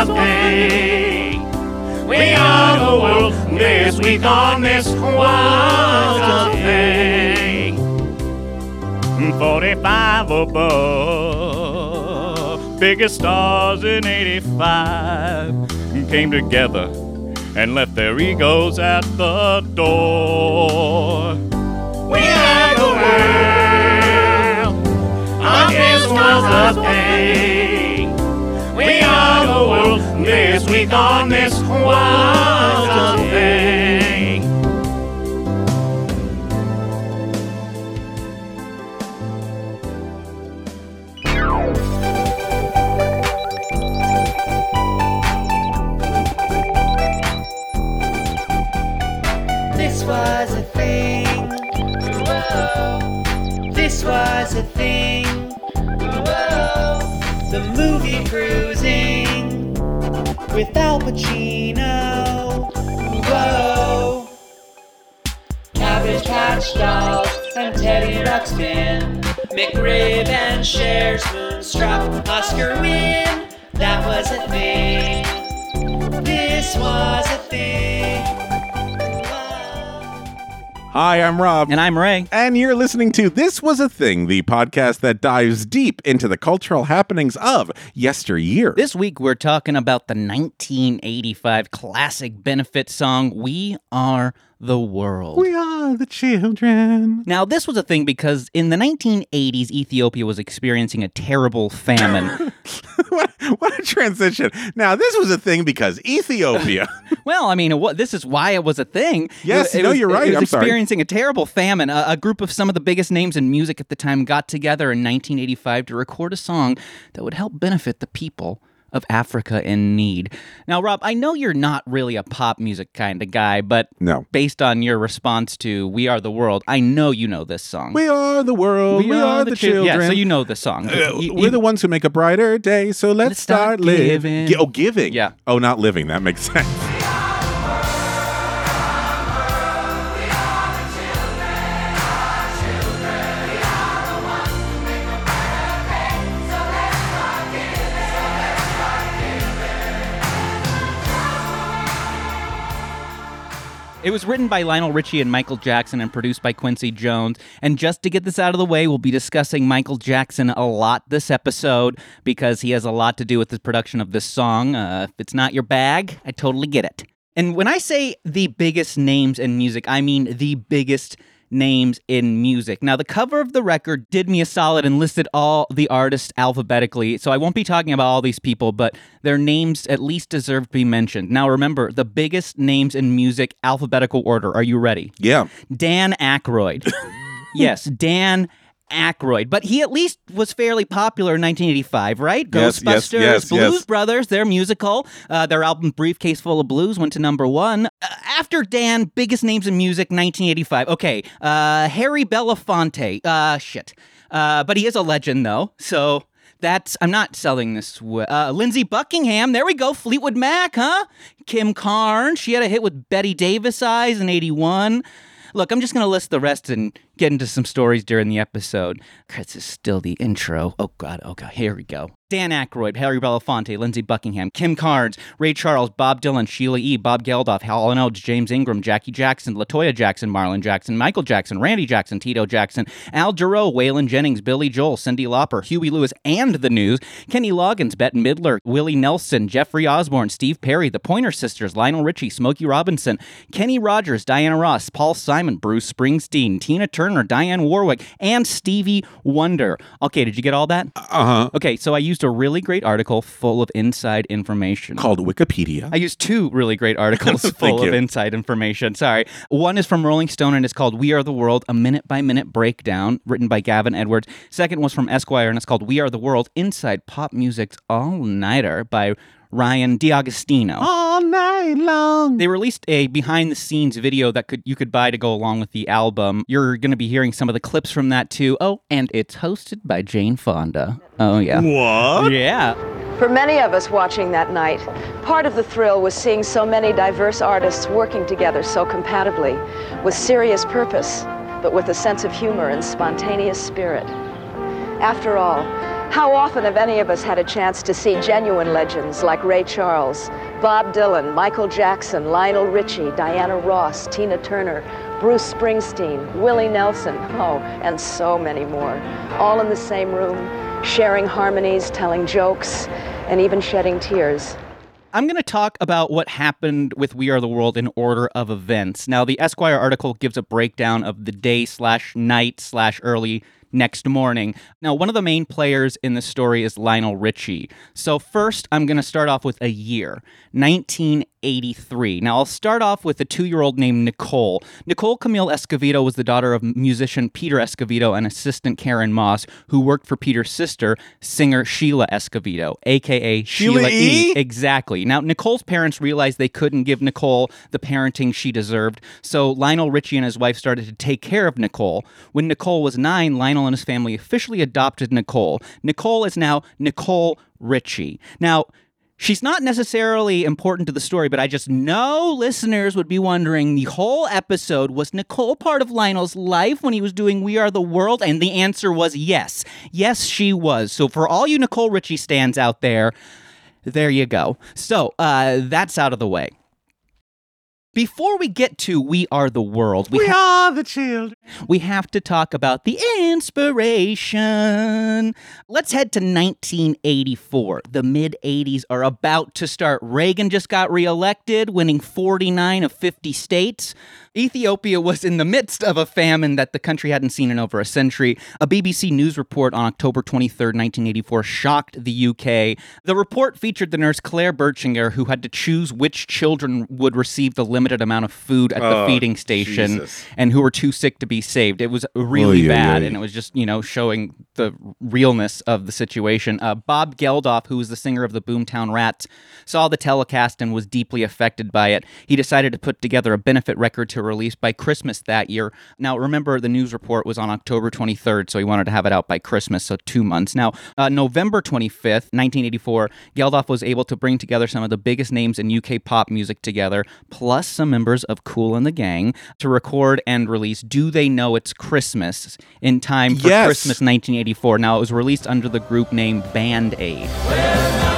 a thing. We are the world. This week on this a thing. 45 above. Biggest stars in 85 came together and left their egos at the door. We are the world. Our guess was a thing. We are the world. This week on this was a thing. This was a thing. Whoa. This was a thing. Whoa. The movie cruising with Al Pacino. Whoa. Cabbage Patch Dolls and Teddy Ruxpin. McRib and Cher's Moonstruck. Oscar win. That was a thing. This was a thing. Hi, I'm Rob. And I'm Ray. And you're listening to This Was a Thing, the podcast that dives deep into the cultural happenings of yesteryear. This week we're talking about the 1985 classic benefit song, We Are the World. we are the children. Now, this was a thing because in the 1980s, Ethiopia was experiencing a terrible famine. what, what a transition. Now, this was a thing because Ethiopia. well, I mean, what, this is why it was a thing. Yes, it, no, was, you're right. It was I'm sorry. experiencing a terrible famine. A, a group of some of the biggest names in music at the time got together in 1985 to record a song that would help benefit the people of Africa in need. Now, Rob, I know you're not really a pop music kind of guy, but no. based on your response to "We Are the World," I know you know this song. We are the world. We, are, the, chil- children. Yeah, so you know the song. Uh, You- we're you- the ones who make a brighter day, so let's, Let's start start, living. Oh, giving. Yeah. Oh, not living. That makes sense. It was written by Lionel Richie and Michael Jackson and produced by Quincy Jones. And just to get this out of the way, we'll be discussing Michael Jackson a lot this episode because he has a lot to do with the production of this song. Uh, if it's not your bag, I totally get it. And when I say the biggest names in music, I mean the biggest names in music. Now, the cover of the record did me a solid and listed all the artists alphabetically, so I won't be talking about all these people, but their names at least deserve to be mentioned. Now, remember, the biggest names in music, alphabetical order. Are you ready? Yeah. Dan Aykroyd. yes, Dan Aykroyd. But he at least was fairly popular in 1985, right? Yes, Ghostbusters, yes, Blues yes. Brothers, their musical, uh, their album Briefcase Full of Blues went to number one. Uh, after Dan, biggest names in music, 1985. Okay, uh, Harry Belafonte. Uh, shit. Uh, but he is a legend, though, so that's I'm not selling this. Uh, Lindsey Buckingham, there we go. Fleetwood Mac, huh? Kim Carnes, she had a hit with Bette Davis Eyes in '81. Look, I'm just gonna list the rest and get into some stories during the episode. This is still the intro. Oh God, oh God, here we go. Dan Aykroyd, Harry Belafonte, Lindsey Buckingham, Kim Carnes, Ray Charles, Bob Dylan, Sheila E., Bob Geldof, Hal Oates, James Ingram, Jackie Jackson, Latoya Jackson, Marlon Jackson, Michael Jackson, Randy Jackson, Tito Jackson, Al Jarreau, Waylon Jennings, Billy Joel, Cyndi Lauper, Huey Lewis, and The News, Kenny Loggins, Bette Midler, Willie Nelson, Jeffrey Osborne, Steve Perry, The Pointer Sisters, Lionel Richie, Smokey Robinson, Kenny Rogers, Diana Ross, Paul Simon, Bruce Springsteen, Tina Turner, Dionne Warwick, and Stevie Wonder. Okay, did you get all that? Uh huh. Okay, so I used a really great article full of inside information. Called Wikipedia. I used two really great articles full of inside information. Sorry. One is from Rolling Stone and it's called We Are the World, a minute by minute breakdown, written by Gavin Edwards. Second was from Esquire and it's called We Are the World, Inside Pop Music's All Nighter by Ryan D'Agostino. All night long. They released a behind the scenes video that could you could buy to go along with the album. You're going to be hearing some of the clips from that too. Oh, and it's hosted by Jane Fonda. Oh yeah. What? Yeah. For many of us watching that night, part of the thrill was seeing so many diverse artists working together so compatibly, with serious purpose, but with a sense of humor and spontaneous spirit. After all, How often have any of us had a chance to see genuine legends like Ray Charles, Bob Dylan, Michael Jackson, Lionel Richie, Diana Ross, Tina Turner, Bruce Springsteen, Willie Nelson, oh, and so many more, all in the same room, sharing harmonies, telling jokes, and even shedding tears. I'm going to talk about what happened with We Are the World in order of events. Now, the Esquire article gives a breakdown of the day slash night slash early next morning. Now, one of the main players in the story is Lionel Richie. So, first, I'm going to start off with a year 1983. Now, I'll start off with a two year old named Nicole. Nicole Camille Escovedo was the daughter of musician Peter Escovedo and assistant Karen Moss, who worked for Peter's sister, singer Sheila Escovedo, aka Sheila E? Exactly. Now, Nicole's parents realized they couldn't give Nicole the parenting she deserved, so Lionel Richie and his wife started to take care of Nicole. When Nicole was nine, Lionel and his family officially adopted Nicole. Nicole is now Nicole Richie. Now, She's not necessarily important to the story, but I just know listeners would be wondering the whole episode was Nicole part of Lionel's life when he was doing We Are the World? And the answer was yes. Yes, she was. So for all you Nicole Richie stands out there, there you go. So uh, that's out of the way. Before we get to We Are the World, we, ha- are the children. we have to talk about the inspiration. Let's head to 1984. The mid 80s are about to start. Reagan just got reelected, winning 49 of 50 states. Ethiopia was in the midst of a famine that the country hadn't seen in over a century. A BBC News report on October 23, 1984, shocked the UK. The report featured the nurse Claire Bertschinger, who had to choose which children would receive the limited amount of food at the Oh, feeding station Jesus. and who were too sick to be saved. It was really Oy, oy, bad, oy. and it was just, you know, showing the realness of the situation. Uh, Bob Geldof, who was the singer of the Boomtown Rats, saw the telecast and was deeply affected by it. He decided to put together a benefit record to release by Christmas that year. Now, remember, the news report was on October 23rd, so he wanted to have it out by Christmas, so two months. Now, uh, November 25th, 1984, Geldof was able to bring together some of the biggest names in UK pop music together, plus some members of Kool and the Gang, to record and release Do They Know It's Christmas in time for Yes. Christmas 1984. Now, it was released under the group name Band Aid.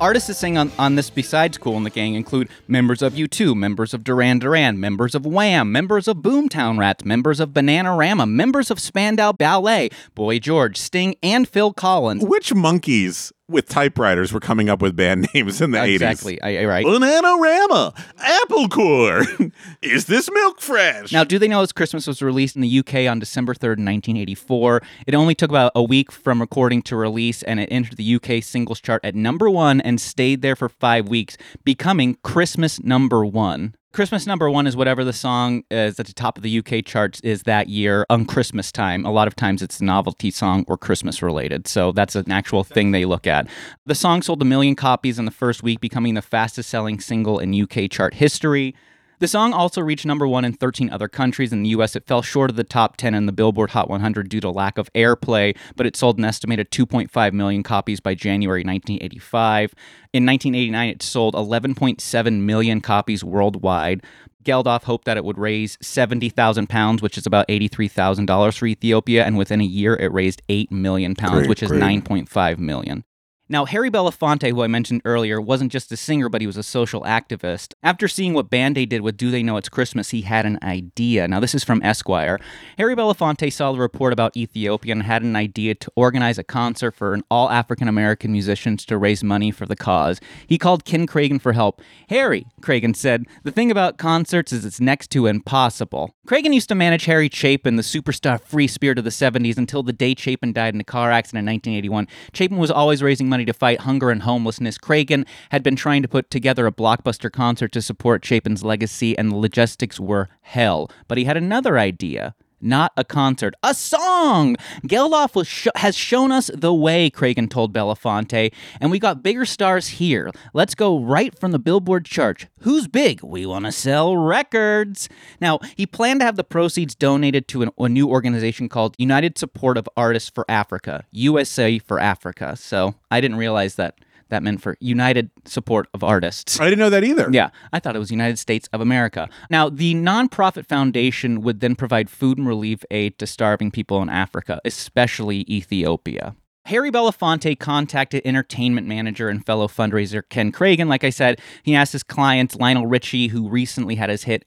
Artists that sing on, on this besides Kool in the Gang include members of U2, members of Duran Duran, members of Wham, members of Boomtown Rats, members of Bananarama, members of Spandau Ballet, Boy George, Sting, and Phil Collins. Which monkeys with typewriters were coming up with band names in the 80s? Exactly, I, I- right. Bananarama, Apple Core. Is this milk fresh? Now, Do They Know It's Christmas was released in the UK on December 3rd, 1984. It only took about a week from recording to release, and it entered the UK singles chart at number one and stayed there for five weeks, becoming Christmas number one. Christmas number one is whatever the song is at the top of the UK charts is that year on Christmas time. A lot of times it's a novelty song or Christmas related. So that's an actual thing they look at. The song sold a million copies in the first week, becoming the fastest selling single in UK chart history. The song also reached number one in 13 other countries. In the US, it fell short of the top 10 in the Billboard Hot 100 due to lack of airplay, but it sold an estimated 2.5 million copies by January 1985. In 1989, it sold 11.7 million copies worldwide. Geldof hoped that it would raise 70,000 pounds, which is about $83,000 for Ethiopia, and within a year, it raised 8 million pounds, Great, which is great. 9.5 million. Now, Harry Belafonte, who I mentioned earlier, wasn't just a singer, but he was a social activist. After seeing what Band Aid did with Do They Know It's Christmas, he had an idea. Now, this is from Esquire. Harry Belafonte saw the report about Ethiopia and had an idea to organize a concert for an all African American musicians to raise money for the cause. He called Ken Kragen for help. Harry, Kragen said, the thing about concerts is it's next to impossible. Kragen used to manage Harry Chapin, the superstar free spirit of the 70s, until the day Chapin died in a car accident in 1981. Chapin was always raising money to fight hunger and homelessness. Kragen had been trying to put together a blockbuster concert to support Chapin's legacy, and the logistics were hell. But he had another idea. Not a concert, a song. Geldof sh- has shown us the way, Kragen told Belafonte, and we got bigger stars here. Let's go right from the Billboard chart. Who's big? We want to sell records. Now, he planned to have the proceeds donated to an, a new organization called United Support of Artists for Africa, USA for Africa. So I didn't realize that that meant for United Support of Artists. I didn't know that either. Yeah, I thought it was United States of America. Now, the nonprofit foundation would then provide food and relief aid to starving people in Africa, especially Ethiopia. Harry Belafonte contacted entertainment manager and fellow fundraiser Ken Kragen. Like I said, he asked his client Lionel Richie, who recently had his hit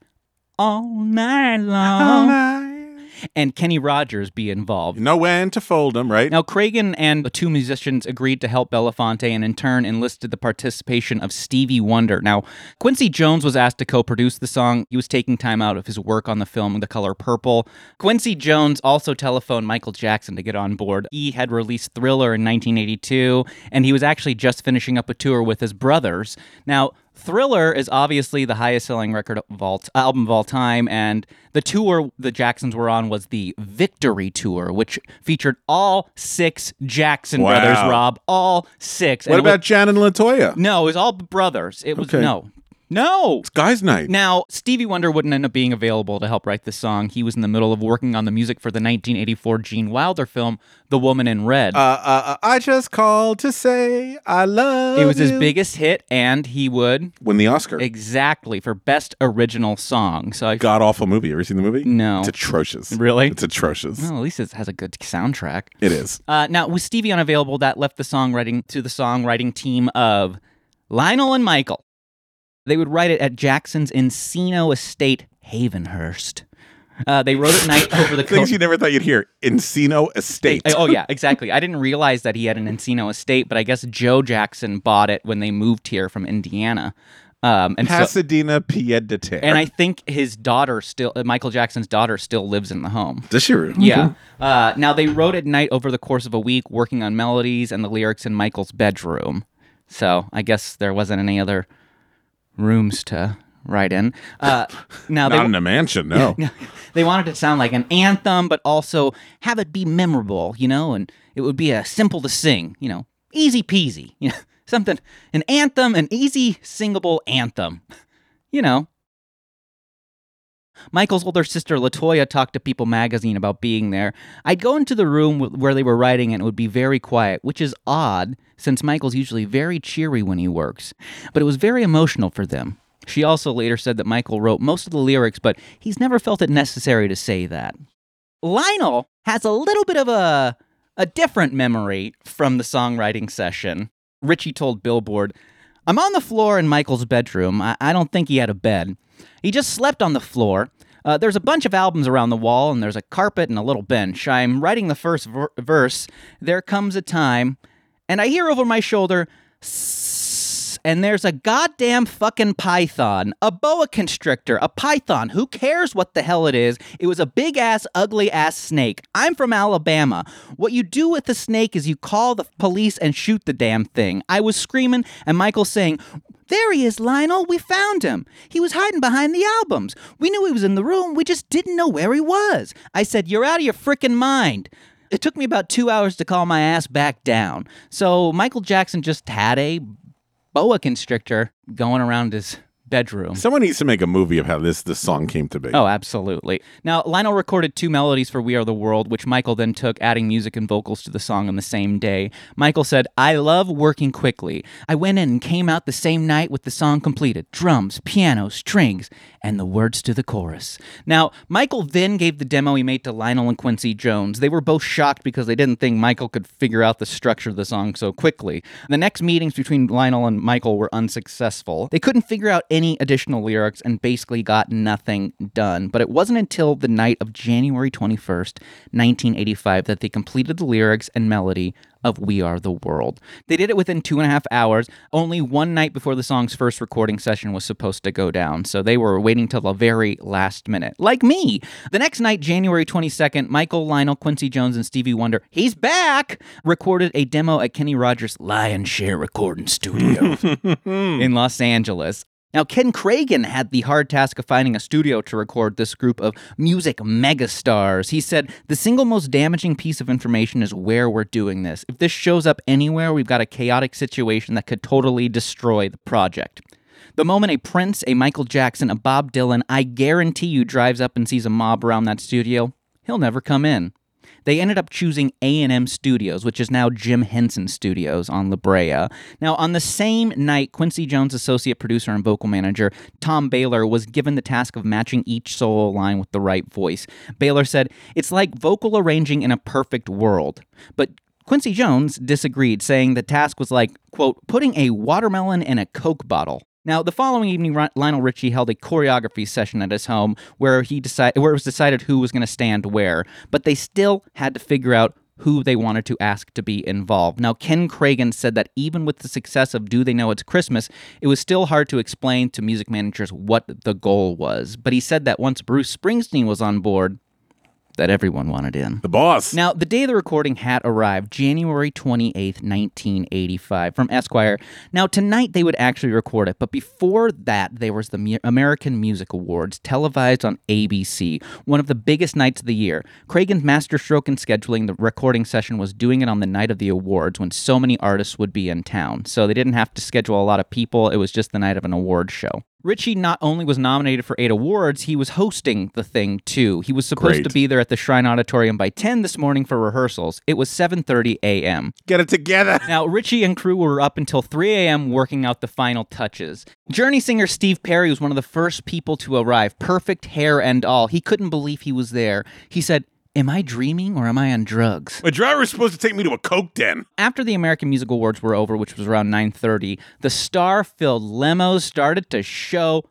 All Night Long, and Kenny Rogers be involved. You know when to fold them, right? Now, Kragen and the two musicians agreed to help Belafonte and in turn enlisted the participation of Stevie Wonder. Now, Quincy Jones was asked to co produce the song. He was taking time out of his work on the film The Color Purple. Quincy Jones also telephoned Michael Jackson to get on board. He had released Thriller in 1982, and he was actually just finishing up a tour with his brothers. Now, Thriller is obviously the highest selling record of all album of all time, and the tour the Jacksons were on was the Victory Tour, which featured all six Jackson Wow. brothers, Rob. All six. what And about was- Jan and Latoya? no, it was all brothers. It was Okay. no. No. It's guys' night. Now, Stevie Wonder wouldn't end up being available to help write this song. He was in the middle of working on the music for the 1984 Gene Wilder film, The Woman in Red. uh, uh, uh, I just called to say I love it was his you. biggest hit, and he would Win the Oscar. exactly for best original song. So I God awful movie. Ever seen the movie? No. It's atrocious. Really? It's atrocious. well, at least it has a good soundtrack. It is. Uh, now, with Stevie unavailable, that left the songwriting to the songwriting team of Lionel and Michael. They would write it at Jackson's Encino Estate, Havenhurst. Uh, they wrote it night over the Things coast. you never thought you'd hear. Encino Estate. Oh yeah, exactly. I didn't realize that he had an Encino estate, but I guess Joe Jackson bought it when they moved here from Indiana. Um, and so, Pasadena Pied de Terre. and I think his daughter still, uh, Michael Jackson's daughter, still lives in the home. Does she really? Yeah. Uh, now they wrote at night over the course of a week, working on melodies and the lyrics in Michael's bedroom. So I guess there wasn't any other rooms to write in. Uh, now Not they, in a mansion, no. they wanted it to sound like an anthem, but also have it be memorable, you know, and it would be a simple to sing, you know, easy peasy, you know, something, an anthem, an easy singable anthem, you know. Michael's older sister Latoya talked to People magazine about being there. I'd go into the room wh- where they were writing and it would be very quiet, which is odd since Michael's usually very cheery when he works. But it was very emotional for them. She also later said that Michael wrote most of the lyrics, but he's never felt it necessary to say that. Lionel has a little bit of a a different memory from the songwriting session. Richie told Billboard, I'm on the floor in Michael's bedroom. I, I don't think he had a bed. He just slept on the floor. Uh, there's a bunch of albums around the wall, and there's a carpet and a little bench. I'm writing the first ver- verse. There comes a time, and I hear over my shoulder, and there's a goddamn fucking python, a boa constrictor, a python. Who cares what the hell it is? It was a big ass, ugly ass snake. I'm from Alabama. What you do with the snake is you call the police and shoot the damn thing. I was screaming, and Michael saying, there he is, Lionel. We found him. He was hiding behind the albums. We knew he was in the room. We just didn't know where he was. I said, You're out of your frickin' mind. It took me about two hours to calm my ass back down. So Michael Jackson just had a boa constrictor going around his bedroom. Someone needs to make a movie of how this this song came to be. Oh, absolutely. Now, Lionel recorded two melodies for We Are the World, which Michael then took, adding music and vocals to the song on the same day. Michael said, I love working quickly. I went in and came out the same night with the song completed drums, piano, strings, and the words to the chorus. Now, Michael then gave the demo he made to Lionel and Quincy Jones. They were both shocked because they didn't think Michael could figure out the structure of the song so quickly. The next meetings between Lionel and Michael were unsuccessful. They couldn't figure out any additional lyrics and basically got nothing done. But it wasn't until the night of January 21st, 1985, that they completed the lyrics and melody of We Are the World. They did it within two and a half hours, only one night before the song's first recording session was supposed to go down. So they were waiting till the very last minute, like me. The next night, January 22nd, Michael, Lionel, Quincy Jones, and Stevie Wonder, he's back, recorded a demo at Kenny Rogers' Lion Share Recording Studio in Los Angeles. Now, Ken Kragen had the hard task of finding a studio to record this group of music megastars. He said, The single most damaging piece of information is where we're doing this. If this shows up anywhere, we've got a chaotic situation that could totally destroy the project. The moment a Prince, a Michael Jackson, a Bob Dylan, I guarantee you drives up and sees a mob around that studio, he'll never come in. They ended up choosing A&M Studios, which is now Jim Henson Studios on La Brea. Now, on the same night, Quincy Jones' associate producer and vocal manager, Tom Bahler, was given the task of matching each solo line with the right voice. Bahler said, It's like vocal arranging in a perfect world. But Quincy Jones disagreed, saying the task was like, quote, putting a watermelon in a Coke bottle. Now, the following evening, Lionel Richie held a choreography session at his home where he decided where it was decided who was going to stand where, but they still had to figure out who they wanted to ask to be involved. Now, Ken Kragen said that even with the success of Do They Know It's Christmas, it was still hard to explain to music managers what the goal was. But he said that once Bruce Springsteen was on board, that everyone wanted in. The boss. Now, the day the recording had arrived, January 28th, 1985, from Esquire. Now, tonight they would actually record it, but before that, there was the American Music Awards, televised on ABC, one of the biggest nights of the year. Kragen's masterstroke in scheduling the recording session was doing it on the night of the awards when so many artists would be in town. So they didn't have to schedule a lot of people, it was just the night of an award show. Richie not only was nominated for eight awards, he was hosting the thing too. He was supposed Great. to be there at the Shrine Auditorium by 10 this morning for rehearsals. It was 7:30 a.m. Get it together. Now, Richie and crew were up until 3 a.m. working out the final touches. Journey singer Steve Perry was one of the first people to arrive, perfect hair and all. He couldn't believe he was there. He said, Am I dreaming or am I on drugs? My driver was supposed to take me to a coke den. After the American Music Awards were over, which was around 9:30, the star-filled limos started to show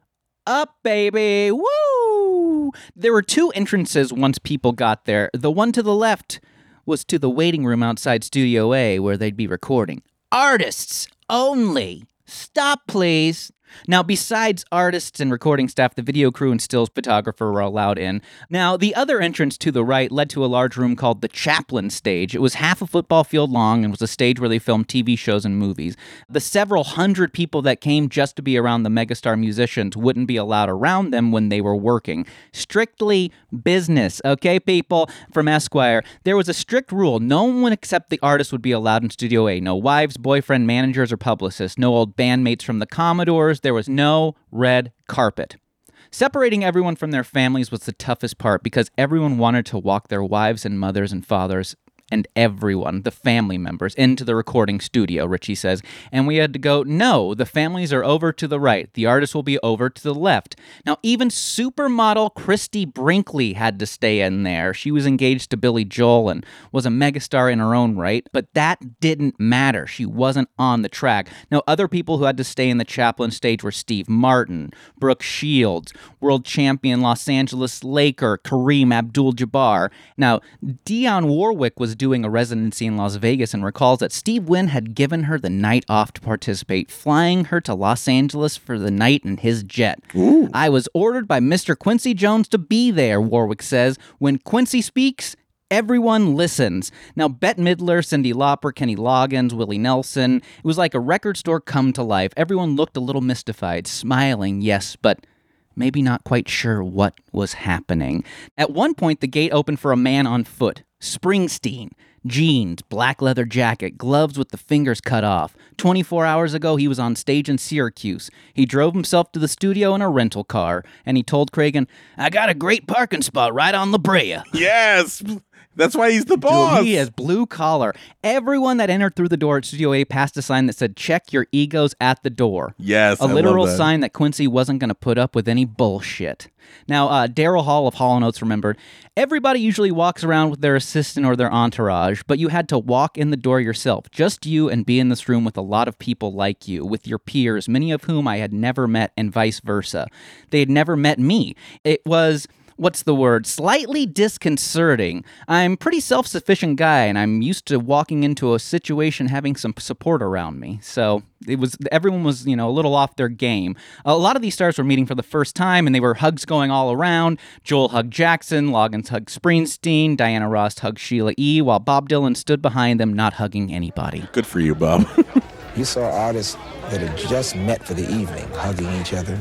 up, baby. Woo! There were two entrances once people got there. The one to the left was to the waiting room outside Studio A where they'd be recording. Artists only. Stop, please. Now, besides artists and recording staff, the video crew and stills photographer were allowed in. Now, the other entrance to the right led to a large room called the Chaplin Stage. It was half a football field long and was a stage where they filmed TV shows and movies. The several hundred people that came just to be around the megastar musicians wouldn't be allowed around them when they were working. Strictly business, okay, people? From Esquire, there was a strict rule no one except the artist would be allowed in Studio A. No wives, boyfriend, managers, or publicists. No old bandmates from the Commodores there was no red carpet. Separating everyone from their families was the toughest part because everyone wanted to walk their wives and mothers and fathers and everyone, the family members, into the recording studio, Richie says. And we had to go, no, the families are over to the right. The artist will be over to the left. Now, even supermodel Christie Brinkley had to stay in there. She was engaged to Billy Joel and was a megastar in her own right, but that didn't matter. She wasn't on the track. Now, other people who had to stay in the Chaplin stage were Steve Martin, Brooke Shields, world champion Los Angeles Laker Kareem Abdul Jabbar. Now, Dionne Warwick was doing a residency in Las Vegas and recalls that Steve Wynn had given her the night off to participate, flying her to Los Angeles for the night in his jet. I was ordered by Mr. Quincy Jones to be there, Warwick says. When Quincy speaks, Everyone listens. Now, Bette Midler, Cyndi Lauper, Kenny Loggins, Willie Nelson, it was like a record store come to life. Everyone looked a little mystified, smiling, yes, but maybe not quite sure what was happening. At one point, the gate opened for a man on foot. Springsteen. Jeans, black leather jacket, gloves with the fingers cut off. 24 hours ago, he was on stage in Syracuse. He drove himself to the studio in a rental car, and he told Kragen, I got a great parking spot right on La Brea. Yes. That's why he's the boss. He is blue collar. Everyone that entered through the door at Studio A passed a sign that said, Check your egos at the door. Yes. A I literal that. sign that Quincy wasn't going to put up with any bullshit. Now, uh, Daryl Hall of Hall Notes remembered everybody usually walks around with their assistant or their entourage, but you had to walk in the door yourself, just you, and be in this room with a lot of people like you, with your peers, many of whom I had never met, and vice versa. They had never met me. It was what's the word slightly disconcerting. I'm pretty self-sufficient guy and i'm used to walking into a situation having some support around me. So it was everyone was you know a little off their game. A lot of these stars were meeting for the first time and they were hugs going all around. Joel hugged jackson loggins hugged springsteen diana ross hugged sheila e while bob dylan stood behind them not hugging anybody. Good for you, Bob. You saw artists that had just met for the evening, hugging each other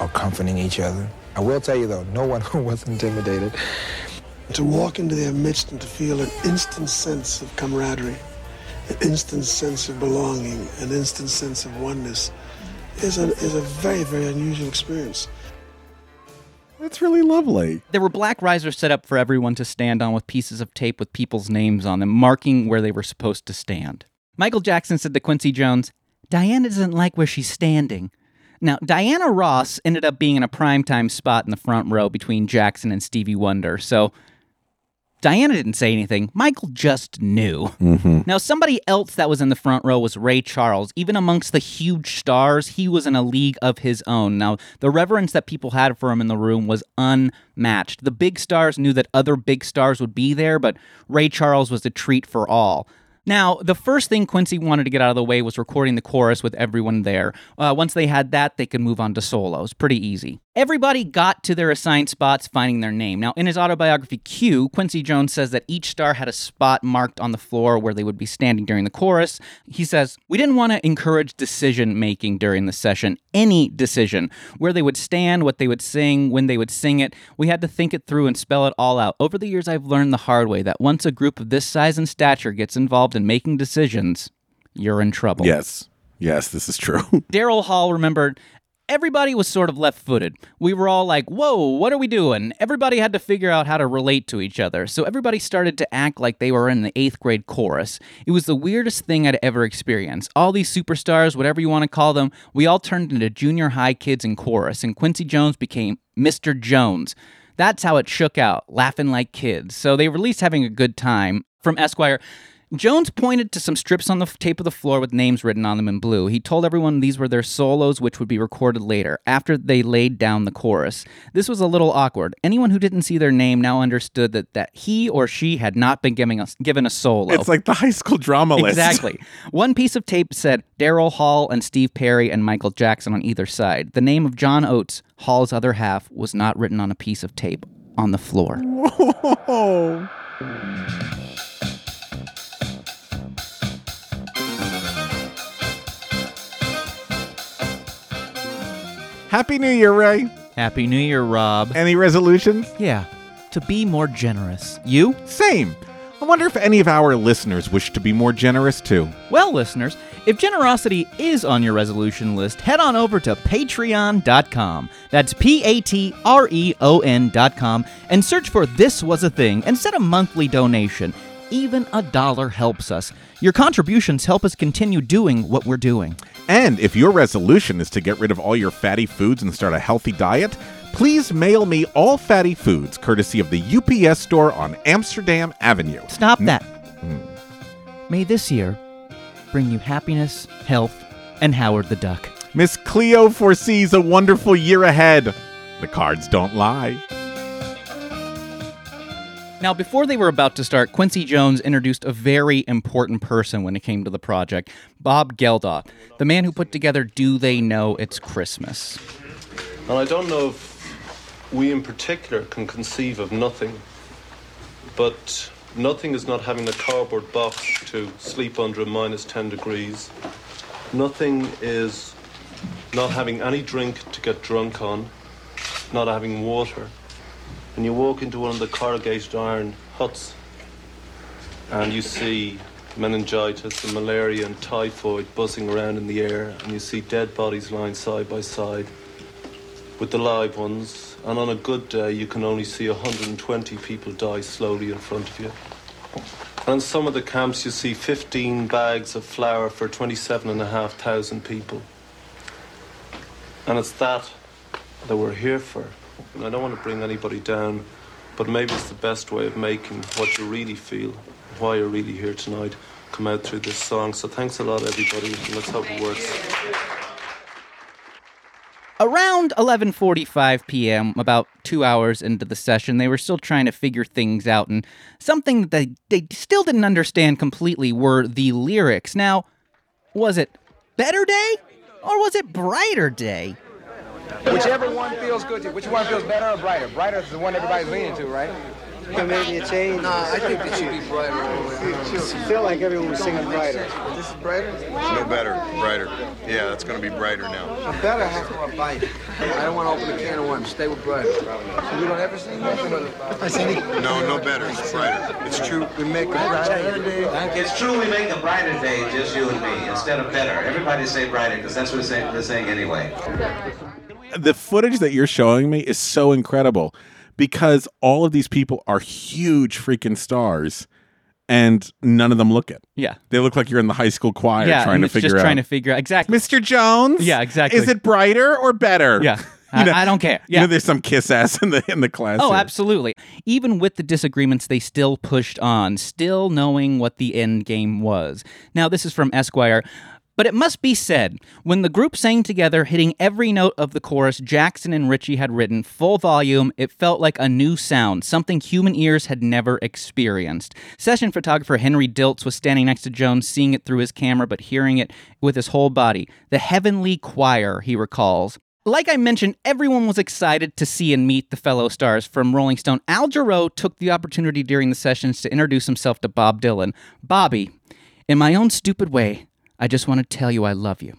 or comforting each other. I will tell you though, no one was intimidated. To walk into their midst and to feel an instant sense of camaraderie, an instant sense of belonging, an instant sense of oneness is a, is a very, very unusual experience. That's really lovely. There were black risers set up for everyone to stand on with pieces of tape with people's names on them, marking where they were supposed to stand. Michael Jackson said to Quincy Jones, Diana doesn't like where she's standing. Now, Diana Ross ended up being in a primetime spot in the front row between Jackson and Stevie Wonder, so Diana didn't say anything. Michael just knew. Mm-hmm. Now, somebody else that was in the front row was Ray Charles. Even amongst the huge stars, he was in a league of his own. Now, the reverence that people had for him in the room was unmatched. The big stars knew that other big stars would be there, but Ray Charles was a treat for all. Now, the first thing Quincy wanted to get out of the way was recording the chorus with everyone there. Uh, once they had that, they could move on to solos. Pretty easy. Everybody got to their assigned spots, finding their name. Now, in his autobiography Q, Quincy Jones says that each star had a spot marked on the floor where they would be standing during the chorus. He says, We didn't want to encourage decision making during the session, any decision, where they would stand, what they would sing, when they would sing it. We had to think it through and spell it all out. Over the years, I've learned the hard way that once a group of this size and stature gets involved in making decisions, you're in trouble. Yes. Yes, this is true. Daryl Hall remembered everybody was sort of left footed. We were all like, whoa, what are we doing? Everybody had to figure out how to relate to each other. So everybody started to act like they were in the eighth grade chorus. It was the weirdest thing I'd ever experienced. All these superstars, whatever you want to call them, we all turned into junior high kids in chorus, and Quincy Jones became Mr. Jones. That's how it shook out, laughing like kids. So they were at least having a good time. From Esquire, Jones pointed to some strips on the tape of the floor with names written on them in blue. He told everyone these were their solos, which would be recorded later, after they laid down the chorus. This was a little awkward. Anyone who didn't see their name now understood that, that he or she had not been giving us, given a solo. It's like the high school drama list. Exactly. One piece of tape said Daryl Hall and Steve Perry and Michael Jackson on either side. The name of John Oates, Hall's other half, was not written on a piece of tape on the floor. Oh. Happy New Year, Ray. Happy New Year, Rob. Any resolutions? Yeah, to be more generous. You? Same. I wonder if any of our listeners wish to be more generous too. Well, listeners, if generosity is on your resolution list, head on over to patreon.com. That's P A T R E O N.com and search for This Was a Thing and set a monthly donation. Even a dollar helps us. Your contributions help us continue doing what we're doing. And if your resolution is to get rid of all your fatty foods and start a healthy diet, please mail me all fatty foods courtesy of the UPS store on Amsterdam Avenue. Stop mm. that. Mm. May this year bring you happiness, health, and Howard the Duck. Miss Cleo foresees a wonderful year ahead. The cards don't lie. Now, before they were about to start, Quincy Jones introduced a very important person when it came to the project Bob Geldof, the man who put together Do They Know It's Christmas? And I don't know if we in particular can conceive of nothing, but nothing is not having a cardboard box to sleep under at minus 10 degrees. Nothing is not having any drink to get drunk on, not having water. And you walk into one of the corrugated iron huts and you see meningitis and malaria and typhoid buzzing around in the air, and you see dead bodies lying side by side with the live ones, and on a good day, you can only see 120 people die slowly in front of you. And in some of the camps, you see 15 bags of flour for 27,500 people. And it's that that we're here for. And I don't want to bring anybody down, but maybe it's the best way of making what you really feel, why you're really here tonight, come out through this song. So thanks a lot, everybody, and let's hope it works. Around 11:45 p.m., about 2 hours into the session, they were still trying to figure things out and something that they, they still didn't understand completely were the lyrics. Now, was it Better Day or was it Brighter Day? Whichever one feels good to you. Which one feels better or brighter? Brighter is the one everybody's leaning to, right? Maybe a change. Nah, I think they should be brighter all the way around. I feel like everyone was singing brighter. This is brighter? No better, brighter. Yeah, that's going to be brighter now. A better half more bite. I don't want to open a can of worms. Stay with brighter. So we don't ever sing nothing but I said, No, no better. It's brighter. It's true. we make it brighter every day. It's true we make a brighter day, just you and me, instead of better. Everybody say brighter, because that's what they're saying, they're saying anyway. The footage that you're showing me is so incredible because all of these people are huge freaking stars and none of them look it. Yeah. They look like you're in the high school choir yeah, trying to figure just out. trying to figure out exactly. Mr. Jones? Yeah, exactly. Is it brighter or better? Yeah. You know- I, I don't care. You Yeah. know, there's some kiss ass in the in the class. Oh, here. absolutely. Even with the disagreements, they still pushed on, still knowing what the end game was. Now, this is from Esquire. But it must be said, when the group sang together, hitting every note of the chorus Jackson and Richie had written, full volume, it felt like a new sound, something human ears had never experienced. Session photographer Henry Diltz was standing next to Jones, seeing it through his camera, but hearing it with his whole body. The heavenly choir, he recalls. Like I mentioned, everyone was excited to see and meet the fellow stars from Rolling Stone. Al Jarreau took the opportunity during the sessions to introduce himself to Bob Dylan. Bobby, in my own stupid way, I just want to tell you I love you.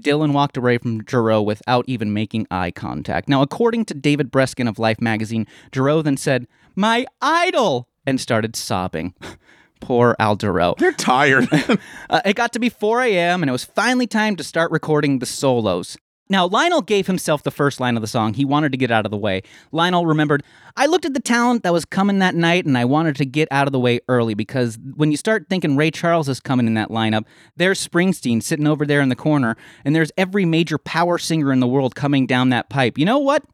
Dylan walked away from Jarreau without even making eye contact. Now, according to David Breskin of Life magazine, Jarreau then said, My idol! and started sobbing. Poor Al Jarreau. They're tired. Uh, it got to be 4 a.m., and it was finally time to start recording the solos. Now, Lionel gave himself the first line of the song. He wanted to get out of the way. Lionel remembered, I looked at the talent that was coming that night and I wanted to get out of the way early because when you start thinking Ray Charles is coming in that lineup, there's Springsteen sitting over there in the corner, and there's every major power singer in the world coming down that pipe. You know what?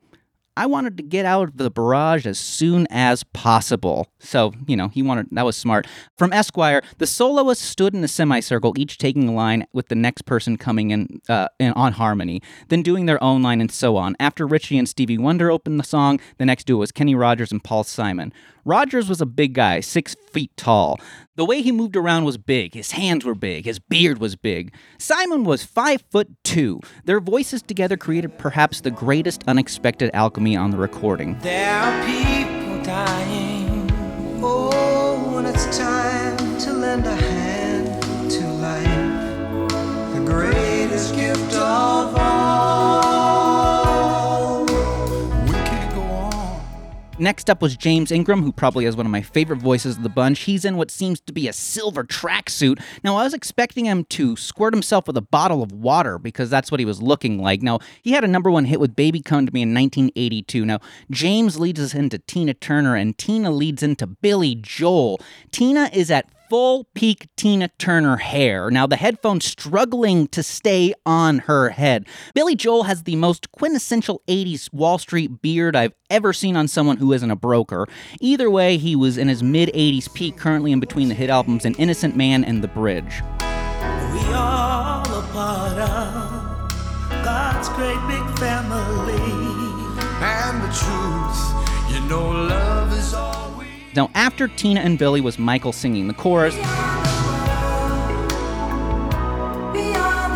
I wanted to get out of the barrage as soon as possible. So, you know, he wanted, that was smart. From Esquire, the soloists stood in a semicircle, each taking a line with the next person coming in, uh, in on harmony, then doing their own line and so on. After Richie and Stevie Wonder opened the song, the next duo was Kenny Rogers and Paul Simon. Rogers was a big guy, six feet tall. The way he moved around was big. His hands were big. His beard was big. Simon was five foot two. Their voices together created perhaps the greatest unexpected alchemy on the recording. There are people dying. Oh, it's time to lend a hand to life, the greatest gift of all. Next up was James Ingram, who probably has one of my favorite voices of the bunch. He's in what seems to be a silver tracksuit. Now, I was expecting him to squirt himself with a bottle of water because that's what he was looking like. Now, he had a number one hit with Baby Come to Me in 1982. Now, James leads us into Tina Turner, and Tina leads into Billy Joel. Tina is at full peak Tina Turner hair. Now, the headphones struggling to stay on her head. Billy Joel has the most quintessential 80s Wall Street beard I've ever seen on someone who isn't a broker. Either way, he was in his mid 80s peak, currently in between the hit albums An Innocent Man and The Bridge. We all a part of God's great big family. And the truth, you know, love is all we Now, after Tina and Billy was Michael singing the chorus. We are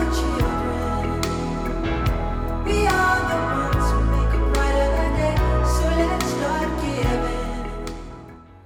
the children. We are the ones who make a brighter day. So let's start giving.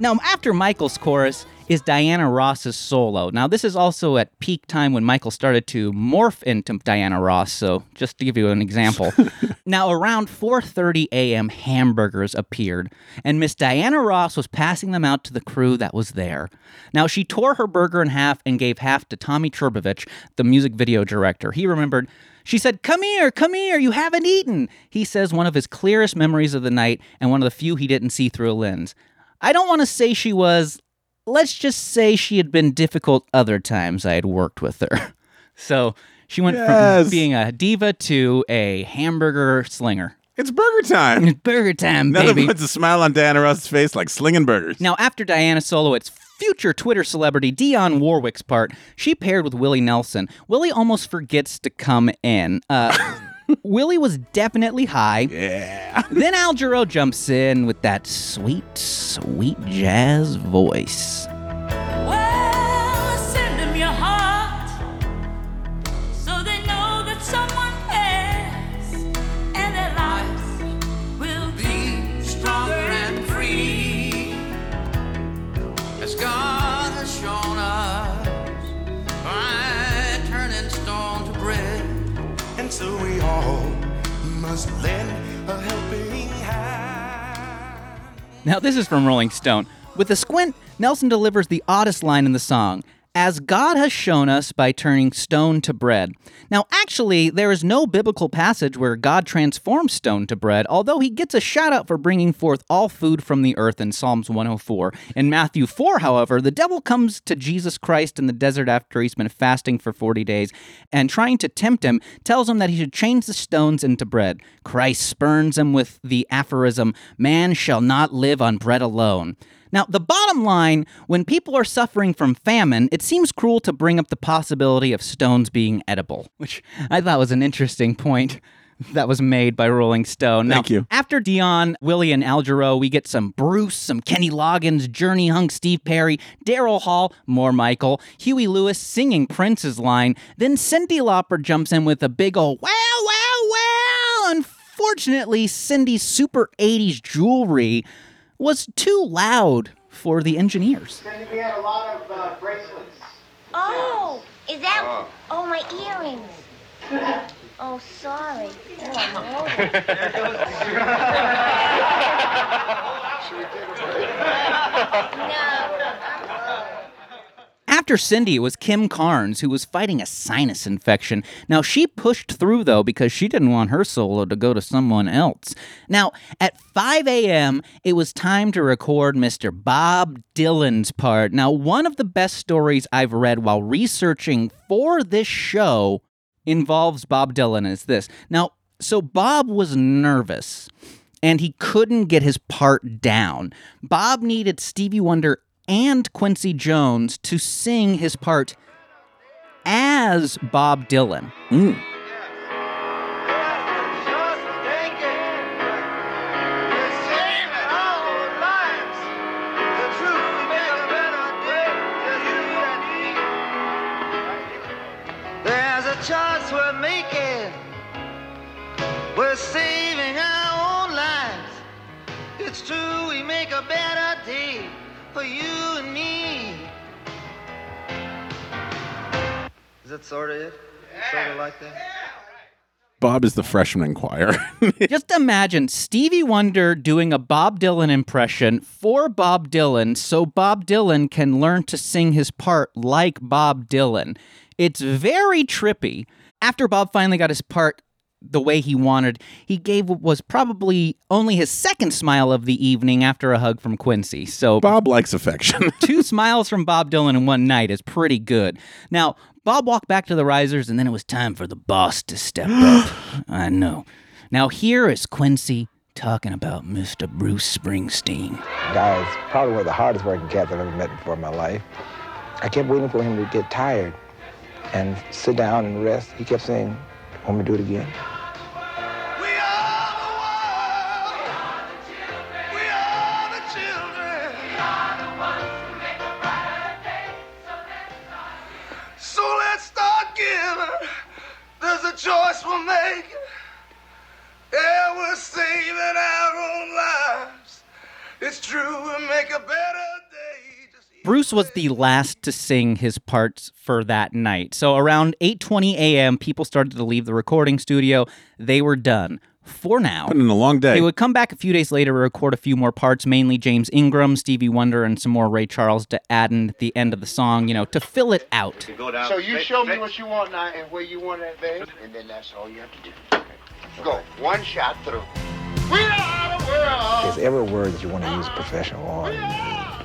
Now, after Michael's chorus is Diana Ross's solo. Now, this is also at peak time when Michael started to morph into Diana Ross. So, just to give you an example. now, around 4:30 a.m., hamburgers appeared, and Miss Diana Ross was passing them out to the crew that was there. Now, she tore her burger in half and gave half to Tommy Trbovich, the music video director. He remembered. She said, Come here, come here, you haven't eaten. He says one of his clearest memories of the night and one of the few he didn't see through a lens. I don't want to say she was, let's just say she had been difficult other times I had worked with her. So she went Yes. from being a diva to a hamburger slinger. it's burger time. It's burger time, Nothing baby. puts a smile on Diana Ross's face like slinging burgers. Now, after Diana Solo, it's future Twitter celebrity Dionne Warwick's part. She paired with Willie Nelson. Willie almost forgets to come in. Uh, Willie was definitely high. Yeah. Then Al Jarreau jumps in with that sweet, sweet jazz voice. Now, this is from Rolling Stone. With a squint, Nelson delivers the oddest line in the song As God has shown us by turning stone to bread. Now, actually, there is no biblical passage where God transforms stone to bread, although he gets a shout out for bringing forth all food from the earth in Psalms 104. In Matthew 4, however, the devil comes to Jesus Christ in the desert after he's been fasting for 40 days and trying to tempt him, tells him that he should change the stones into bread. Christ spurns him with the aphorism, Man shall not live on bread alone. Now, the bottom line when people are suffering from famine, it seems cruel to bring up the possibility of stones being edible, which I thought was an interesting point that was made by Rolling Stone. Now, Thank you. After Dionne, Willie, and Al Jarreau, we get some Bruce, some Kenny Loggins, Journey Hunk, Steve Perry, Daryl Hall, more Michael, Huey Lewis singing Prince's line. Then Cyndi Lauper jumps in with a big ol' wow, wow, wow. Unfortunately, Cyndi's super 80s jewelry was too loud for the engineers. We had a lot of uh, bracelets. Oh, is that? Oh, my earrings. Oh, sorry. Oh, After Cyndi, was Kim Carnes, who was fighting a sinus infection. Now, she pushed through, though, because she didn't want her solo to go to someone else. Now, at 5 a.m., it was time to record Mr. Bob Dylan's part. Now, one of the best stories I've read while researching for this show involves Bob Dylan is this. Now, so Bob was nervous and he couldn't get his part down. Bob needed Stevie Wonder and Quincy Jones to sing his part as Bob Dylan. There's that sort of it? Sort of like that? Bob is the freshman in choir. Just imagine Stevie Wonder doing a Bob Dylan impression for Bob Dylan so Bob Dylan can learn to sing his part like Bob Dylan. It's very trippy. After Bob finally got his part the way he wanted, he gave what was probably only his second smile of the evening after a hug from Quincy. So Bob likes affection. two smiles from Bob Dylan in one night is pretty good. Now, Bob walked back to the risers, and then it was time for the boss to step up. I know. Now, here is Quincy talking about Mr. Bruce Springsteen. Guy is probably one of the hardest working cats I've ever met before in my life. I kept waiting for him to get tired and sit down and rest. He kept saying, Want me to do it again? There's a choice we're making. Yeah, we're saving our own lives. It's true, we make a better day. Bruce was the last to sing his parts for that night. So around 8:20 a.m., people started to leave the recording studio. They were done for now. Put in a long day. They would come back a few days later to record a few more parts, mainly James Ingram, Stevie Wonder, and some more Ray Charles to add in at the end of the song, you know, to fill it out. So you show me what you want now and where you want it, babe, and then that's all you have to do. Go, one shot through. We are the world. There's every word that you want to use professional on.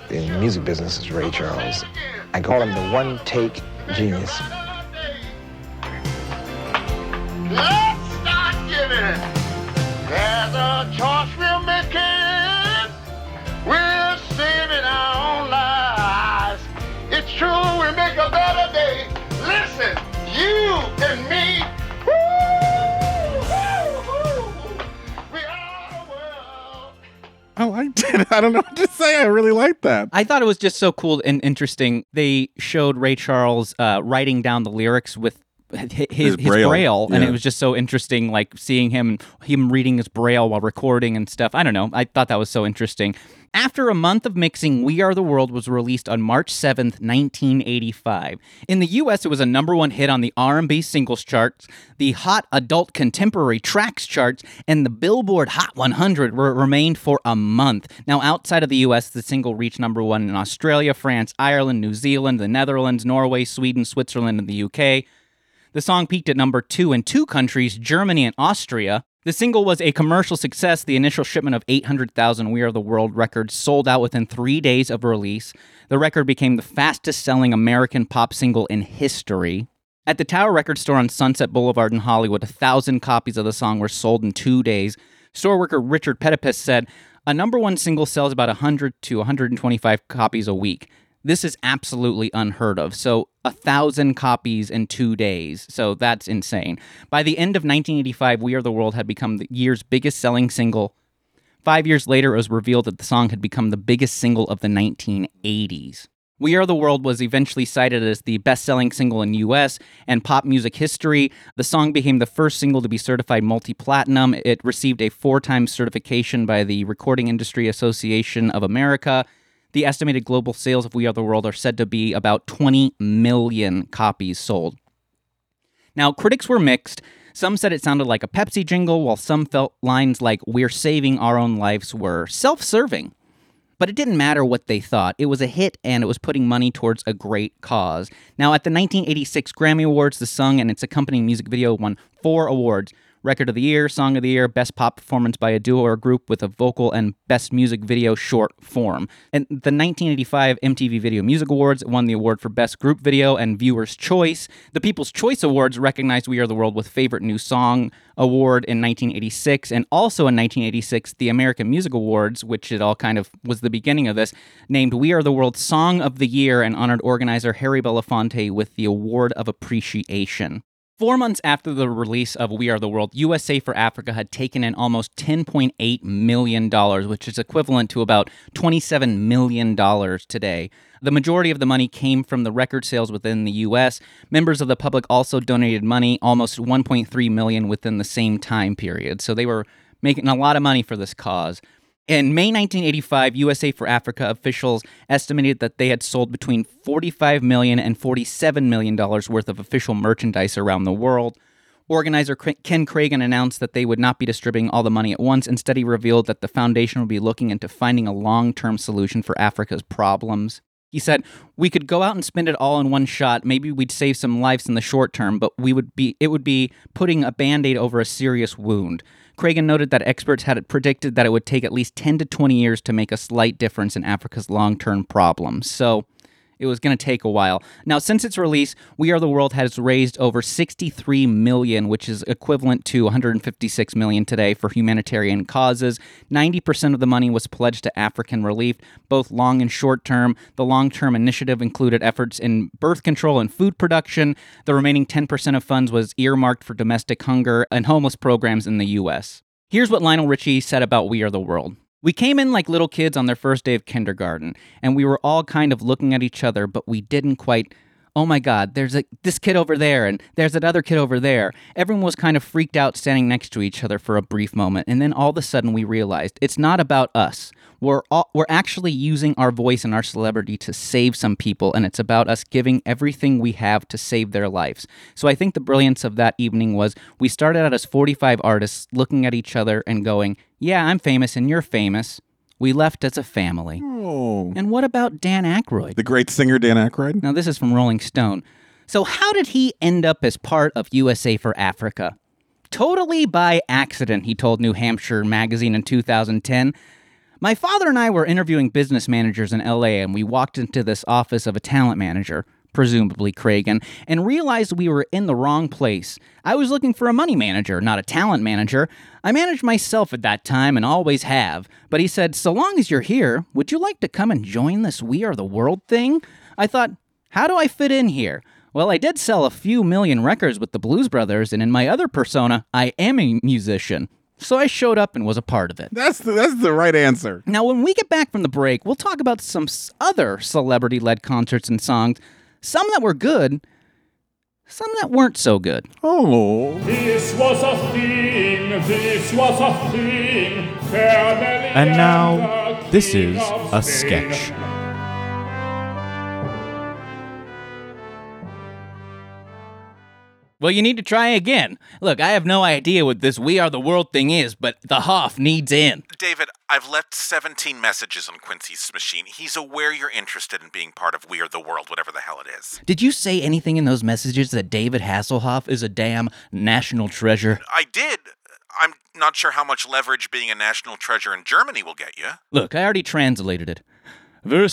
In the music business is Ray Charles. I call him the one take genius. Liked it. I don't know what to say. I really liked that. I thought it was just so cool and interesting. They showed Ray Charles uh, writing down the lyrics with his, His braille, braille, and it was just so interesting, like seeing him him reading his braille while recording and stuff. I don't know. I thought that was so interesting. After a month of mixing, We Are the World was released on March 7th, 1985. In the US, it was a number 1 hit on the R&B singles charts, the Hot Adult Contemporary Tracks charts, and the Billboard Hot 100 were remained for a month. Now, outside of the US, the single reached number 1 in Australia, France, Ireland, New Zealand, the Netherlands, Norway, Sweden, Switzerland, and the UK. The song peaked at number two in two countries, Germany and Austria. The single was a commercial success. The initial shipment of 800,000 We Are the World records sold out within three days of release. The record became the fastest selling American pop single in history. At the Tower Record Store on Sunset Boulevard in Hollywood, a thousand copies of the song were sold in two days. Store worker Richard Petipus said, A number one single sells about 100 to 125 copies a week. This is absolutely unheard of. So, a thousand copies in two days. So, that's insane. By the end of 1985, We Are the World had become the year's biggest selling single. Five years later, it was revealed that the song had become the biggest single of the 1980s. We Are the World was eventually cited as the best selling single in US and pop music history. The song became the first single to be certified multi platinum. It received a four time certification by the Recording Industry Association of America. The estimated global sales of We Are the World are said to be about 20 million copies sold. Now, critics were mixed. Some said it sounded like a Pepsi jingle, while some felt lines like, We're saving our own lives were self serving. But it didn't matter what they thought. It was a hit and it was putting money towards a great cause. Now, at the 1986 Grammy Awards, the song and its accompanying music video won four awards Record of the Year, Song of the Year, Best Pop Performance by a Duo or Group with a Vocal, and Best Music Video Short Form. And the 1985 MTV Video Music Awards won the award for Best Group Video and Viewer's Choice. The People's Choice Awards recognized We Are the World with Favorite New Song Award in 1986, and also in 1986, the American Music Awards, which it all kind of was the beginning of this, named We Are the World Song of the Year and honored organizer Harry Belafonte with the Award of Appreciation. Four months after the release of We Are the World, USA for Africa had taken in almost $10.8 million, which is equivalent to about $27 million today. The majority of the money came from the record sales within the US. Members of the public also donated money, almost 1.3 million within the same time period. So they were making a lot of money for this cause. In May 1985, USA for Africa officials estimated that they had sold between 45 million and 47 million dollars worth of official merchandise around the world. Organizer Ken Kragen announced that they would not be distributing all the money at once. Instead, he revealed that the foundation would be looking into finding a long-term solution for Africa's problems. He said, "We could go out and spend it all in one shot. Maybe we'd save some lives in the short term, but we would be it would be putting a band-aid over a serious wound." Kragen noted that experts had predicted that it would take at least 10 to 20 years to make a slight difference in Africa's long-term problems. So, it was going to take a while. Now, since its release, We Are the World has raised over 63 million, which is equivalent to 156 million today for humanitarian causes. 90% of the money was pledged to African relief, both long and short term. The long-term initiative included efforts in birth control and food production. The remaining 10% of funds was earmarked for domestic hunger and homeless programs in the US. Here's what Lionel Richie said about We Are the World. We came in like little kids on their first day of kindergarten, and we were all kind of looking at each other, but we didn't quite. Oh my God, there's a, this kid over there, and there's that other kid over there. Everyone was kind of freaked out standing next to each other for a brief moment, and then all of a sudden we realized it's not about us. We're, all, we're actually using our voice and our celebrity to save some people, and it's about us giving everything we have to save their lives. So I think the brilliance of that evening was we started out as 45 artists looking at each other and going, Yeah, I'm famous and you're famous. We left as a family. Oh. And what about Dan Aykroyd? The great singer Dan Aykroyd? Now, this is from Rolling Stone. So, how did he end up as part of USA for Africa? Totally by accident, he told New Hampshire Magazine in 2010. My father and I were interviewing business managers in LA, and we walked into this office of a talent manager, presumably Kragen, and realized we were in the wrong place. I was looking for a money manager, not a talent manager. I managed myself at that time and always have. But he said, So long as you're here, would you like to come and join this We Are the World thing? I thought, How do I fit in here? Well, I did sell a few million records with the Blues Brothers, and in my other persona, I am a musician. So I showed up and was a part of it. That's the, that's the right answer. Now, when we get back from the break, we'll talk about some other celebrity led concerts and songs, some that were good, some that weren't so good. Oh. This was a thing, this was a thing. And now, this is a sketch. Well, you need to try again. Look, I have no idea what this We Are the World thing is, but the Hoff needs in. David, I've left 17 messages on Quincy's machine. He's aware you're interested in being part of We Are the World, whatever the hell it is. Did you say anything in those messages that David Hasselhoff is a damn national treasure? I did. I'm not sure how much leverage being a national treasure in Germany will get you. Look, I already translated it. Wir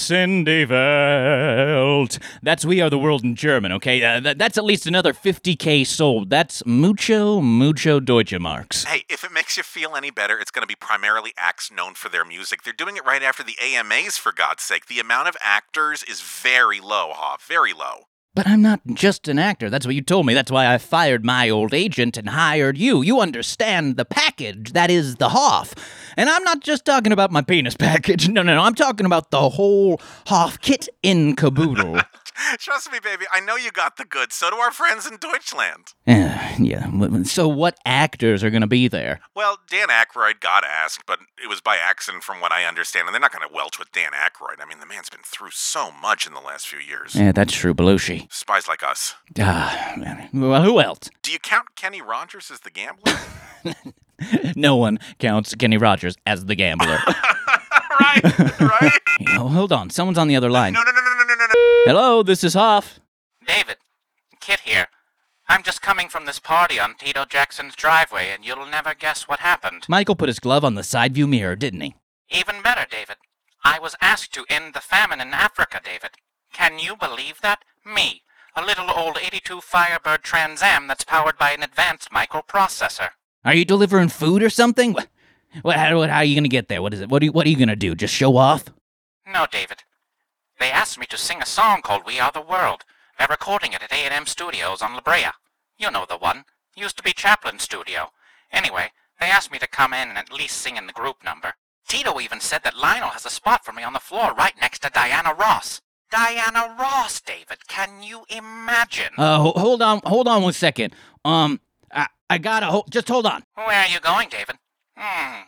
Welt. That's We Are the World in German, okay? Uh, that, that's at least another 50k sold. That's mucho, mucho Deutsche Marks. Hey, if it makes you feel any better, it's going to be primarily acts known for their music. They're doing it right after the AMAs, for God's sake. The amount of actors is very low, Hoff. Very low. But I'm not just an actor. That's what you told me. That's why I fired my old agent and hired you. You understand the package. That is the Hoff. And I'm not just talking about my penis package. No, no, no. I'm talking about the whole Hoff kit in caboodle. Trust me, baby. I know you got the goods. So do our friends in Deutschland. yeah, yeah. So what actors are going to be there? Well, Dan Aykroyd got asked, but it was by accident from what I understand, and they're not going to welch with Dan Aykroyd. I mean, the man's been through so much in the last few years. Yeah, that's true, Belushi. Spies like us. Ah, man. Well, who else? Do you count Kenny Rogers as the gambler? No one counts Kenny Rogers as the gambler. right, right. oh, hold on. Someone's on the other line. No, no, no. Hello, this is Hoff. David, KITT here. I'm just coming from this party on Tito Jackson's driveway, and you'll never guess what happened. Michael put his glove on the side view mirror, didn't he? Even better, David. I was asked to end the famine in Africa, David. Can you believe that? Me, a little old 82 Firebird Trans Am that's powered by an advanced microprocessor. Are you delivering food or something? What, what, how, how are you going to get there? What is it? What are you, what are you going to do? Just show off? No, David. They asked me to sing a song called We Are the World. They're recording it at A&M Studios on La Brea. You know the one. Used to be Chaplin Studio. Anyway, they asked me to come in and at least sing in the group number. Tito even said that Lionel has a spot for me on the floor right next to Diana Ross. Diana Ross, David. Can you imagine? Uh, ho- hold on, hold on one second. Um, I, I gotta, ho- just hold on. Where are you going, David? Hmm.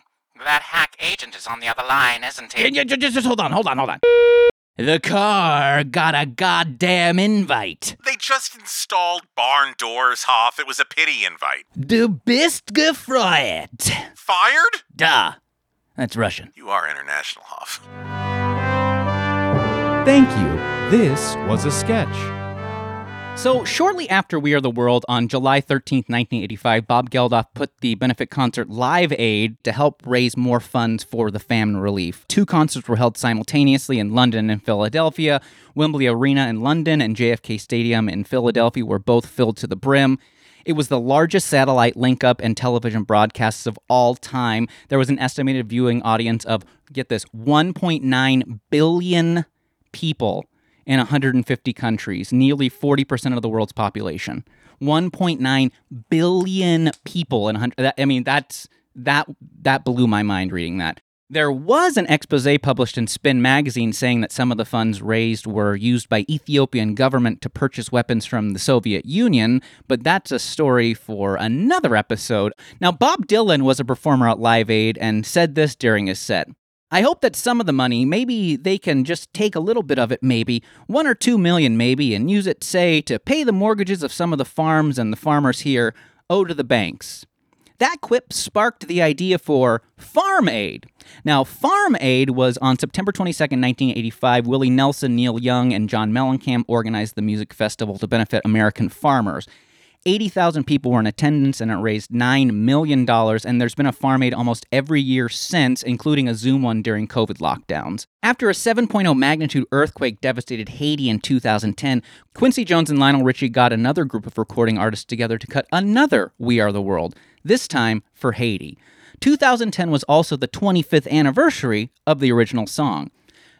That hack agent is on the other line, isn't he? Yeah, yeah, just, just hold on, hold on, hold on. The car got a goddamn invite. They just installed barn doors, Hoff. It was a pity invite. Du bist gefreut. Fired? Duh. That's Russian. You are international, Hoff. Thank you. This was a sketch. So, shortly after We Are the World on July 13th, 1985, Bob Geldof put the benefit concert Live Aid to help raise more funds for the famine relief. Two concerts were held simultaneously in London and Philadelphia. Wembley Arena in London and JFK Stadium in Philadelphia were both filled to the brim. It was the largest satellite link up and television broadcasts of all time. There was an estimated viewing audience of, get this, 1.9 billion people in 150 countries, nearly 40% of the world's population. 1.9 billion people in 100 that, I mean that's that that blew my mind reading that. There was an expose published in Spin magazine saying that some of the funds raised were used by Ethiopian government to purchase weapons from the Soviet Union, but that's a story for another episode. Now Bob Dylan was a performer at Live Aid and said this during his set. I hope that some of the money, maybe they can just take a little bit of it, maybe, one or two million, maybe, and use it, say, to pay the mortgages of some of the farms and the farmers here owe to the banks. That quip sparked the idea for Farm Aid. Now, Farm Aid was on September 22nd, 1985. Willie Nelson, Neil Young, and John Mellencamp organized the music festival to benefit American farmers. 80,000 people were in attendance and it raised $9 million. And there's been a Farm Aid almost every year since, including a Zoom one during COVID lockdowns. After a 7.0 magnitude earthquake devastated Haiti in 2010, Quincy Jones and Lionel Richie got another group of recording artists together to cut another We Are the World, this time for Haiti. 2010 was also the 25th anniversary of the original song.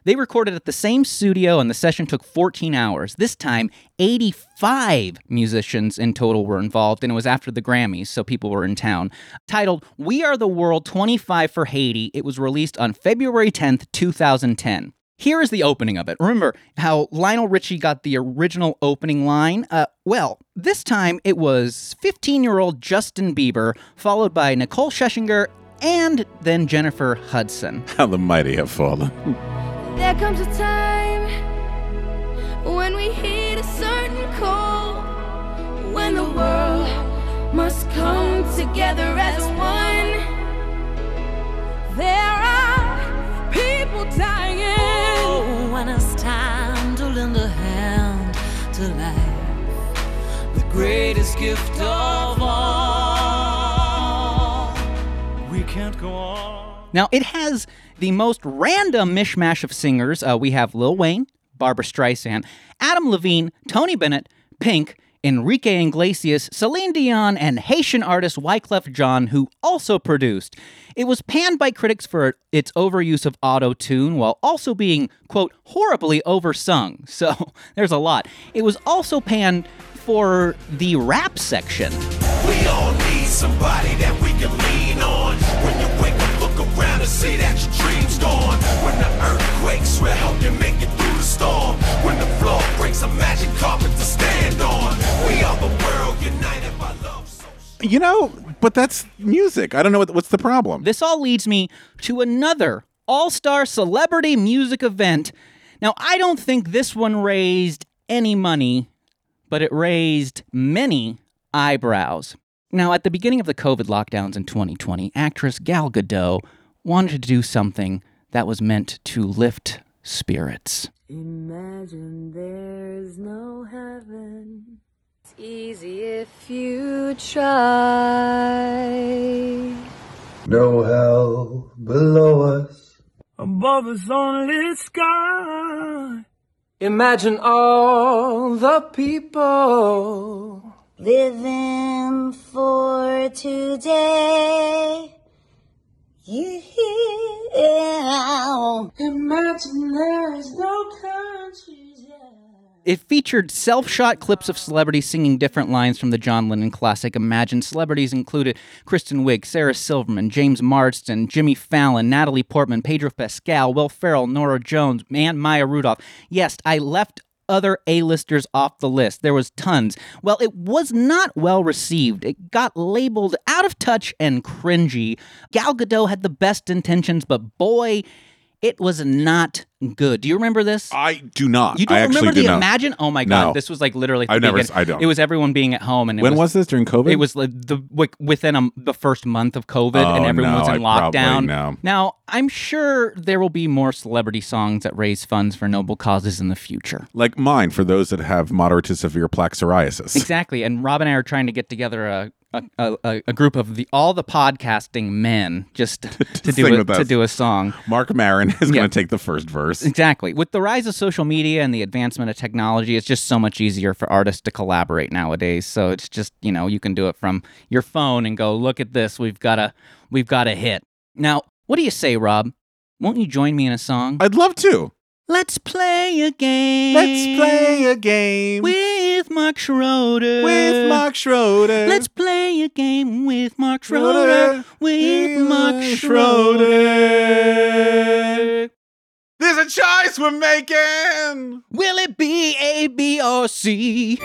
They recorded at the same studio and the session took 14 hours. This time, 85 musicians in total were involved, and it was after the Grammys, so people were in town. Titled We Are the World 25 for Haiti, it was released on February 10th, 2010. Here is the opening of it. Remember how Lionel Richie got the original opening line? Uh, well, this time it was 15 year old Justin Bieber, followed by Nicole Scherzinger, and then Jennifer Hudson. How the mighty have fallen. There comes a time when we hit a certain call, when the world must come together as one. There are people dying. Oh, when it's time to lend a hand to life, the greatest gift of all. We can't go on. Now, it has the most random mishmash of singers. Uh, we have Lil Wayne, Barbra Streisand, Adam Levine, Tony Bennett, Pink, Enrique Iglesias, Celine Dion, and Haitian artist Wyclef Jean, who also produced. It was panned by critics for its overuse of auto tune while also being, quote, horribly oversung. So there's a lot. It was also panned for the rap section. We all need somebody that we can lean on. Around and see that your dream's gone. When the earth quakes, we'll help you make it through the storm. When the floor breaks, a magic carpet to stand on. We are the world united by love. You know, but that's music. I don't know what, what's the problem. This all leads me to another all star celebrity music event. Now, I don't think this one raised any money, but it raised many eyebrows. Now, at the beginning of the COVID lockdowns in 2020, actress Gal Gadot wanted to do something that was meant to lift spirits. Imagine there's no heaven. It's easy if you try. No hell below us. Above us only sky. Imagine all the people Living for today. You hear? Imagine there's no countries. It featured self shot clips of celebrities singing different lines from the John Lennon classic Imagine. Celebrities included Kristen Wiig, Sarah Silverman, James Marsden, Jimmy Fallon, Natalie Portman, Pedro Pascal, Will Ferrell, Norah Jones, and Maya Rudolph. Yes, I left other A-listers off the list. There was tons. Well, it was not well received. It got labeled out of touch and cringy. Gal Gadot had the best intentions, but boy, it was not good. Do you remember this? I do not. You don't I remember do the not. Imagine? Oh my god, No. this was like literally. I've never- I don't. It was everyone being at home, and it When was, was this? During COVID? It was like the like, within a, the first month of COVID, and Oh, everyone no, was in I lockdown. know. Now, I'm sure there will be more celebrity songs that raise funds for noble causes in the future. Like mine for those that have moderate to severe plaque psoriasis. Exactly, and Rob and I are trying to get together a. A, a, a group of the all the podcasting men just to, do a, to do a song. Marc Maron is Yeah. going to take the first verse. Exactly. With the rise of social media and the advancement of technology, it's just so much easier for artists to collaborate nowadays. So it's just, you know, you can do it from your phone and go, look at this. We've got a we've got a hit. Now, what do you say, Rob? Won't you join me in a song? I'd love to. Let's play a game. Let's play a game with Mark Schroeder. with Mark Schroeder. Let's play a game with Mark Schroeder. Schroeder. With Mark Schroeder. There's a choice we're making. Will it be A, B, or C?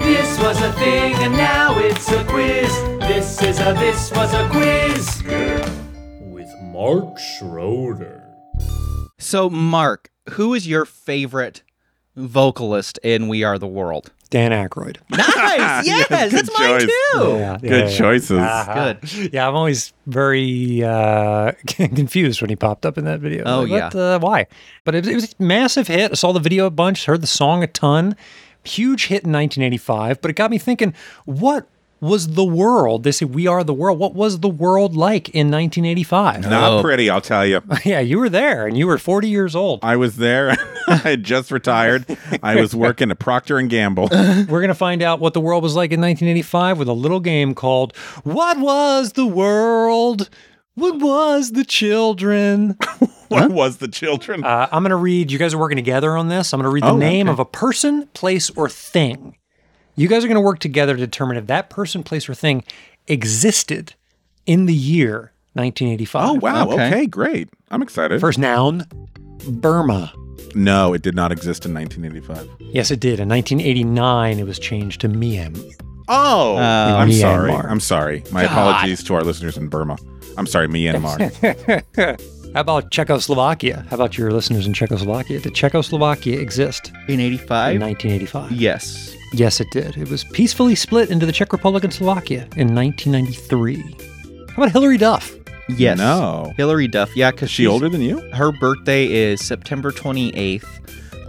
This was a thing and now it's a quiz. This is a this was a quiz. With Mark Schroeder. So, Mark, who is your favorite vocalist in We Are the World? Dan Aykroyd. Nice. Yes, Good that's mine choice. too. Yeah, Good choices. Uh-huh. Yeah, I'm always very uh, confused when he popped up in that video. Oh, Like, what, uh, why? But it was, it was a massive hit. I saw the video a bunch, heard the song a ton. Huge hit in 1985. But it got me thinking, what was the world? They say we are the world. What was the world like in 1985? Not pretty, I'll tell you. yeah, you were there, and you were 40 years old. I was there. I had just retired. I was working at Procter and Gamble. We're gonna find out what the world was like in 1985 with a little game called "What Was the World? What Was the Children?" what was the children? Uh, I'm gonna read. You guys are working together on this. I'm gonna read the Oh, name okay. of a person, place, or thing. You guys are gonna work together to determine if that person, place, or thing existed in the year 1985. Oh wow. Okay. great. I'm excited. First noun, Burma. No, it did not exist in 1985. Yes, it did. In 1989, it was changed to Myanmar. Oh, Uh, I'm sorry. I'm sorry. My God. apologies to our listeners in Burma. I'm sorry, Myanmar. How about Czechoslovakia? How about your listeners in Czechoslovakia? Did Czechoslovakia exist in 85? In 1985. Yes. Yes, it did. It was peacefully split into the Czech Republic and Slovakia in 1993. How about Hilary Duff? Yes. No. Hilary Duff. Yeah, because she older than you? Her birthday is September 28th,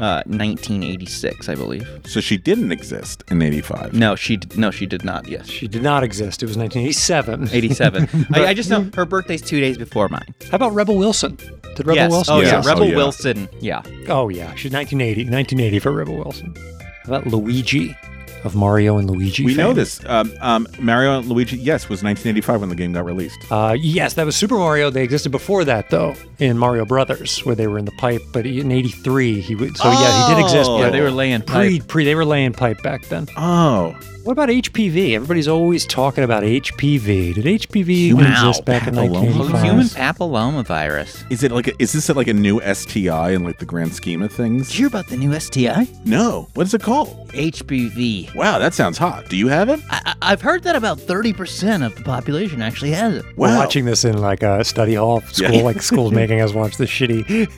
uh, 1986, I believe. So she didn't exist in 85. No, she d- no, she did not. Yes, She did not exist. It was 1987. 87. But- I, I just know her birthday's two days before mine. How about Rebel Wilson? Did Rebel yes. Wilson? Oh Yes. yeah, Rebel Oh, yeah. Wilson. Yeah. Oh, yeah. She's 1980. 1980 for Rebel Wilson. How about Luigi of Mario and Luigi? We know this. Um, um, Mario and Luigi, yes, was 1985 when the game got released. Uh, yes, that was Super Mario. They existed before that, though, in Mario Brothers, where they were in the pipe. But in '83, he would. So yeah, he did exist. Oh, they were laying Pre, pre, They were laying pipe back then. Oh. What about HPV? Everybody's always talking about HPV. Did HPV even exist back in papilloma. 1985? Human papilloma virus. Is it like a, is this like a new STI in like the grand scheme of things? Did you hear about the new STI? No. What is it called? HPV. Wow, that sounds hot. Do you have it? I, I- I've heard that about 30% of the population actually has it. We're watching this in like a study hall school, Yeah. like school's making us watch this shitty.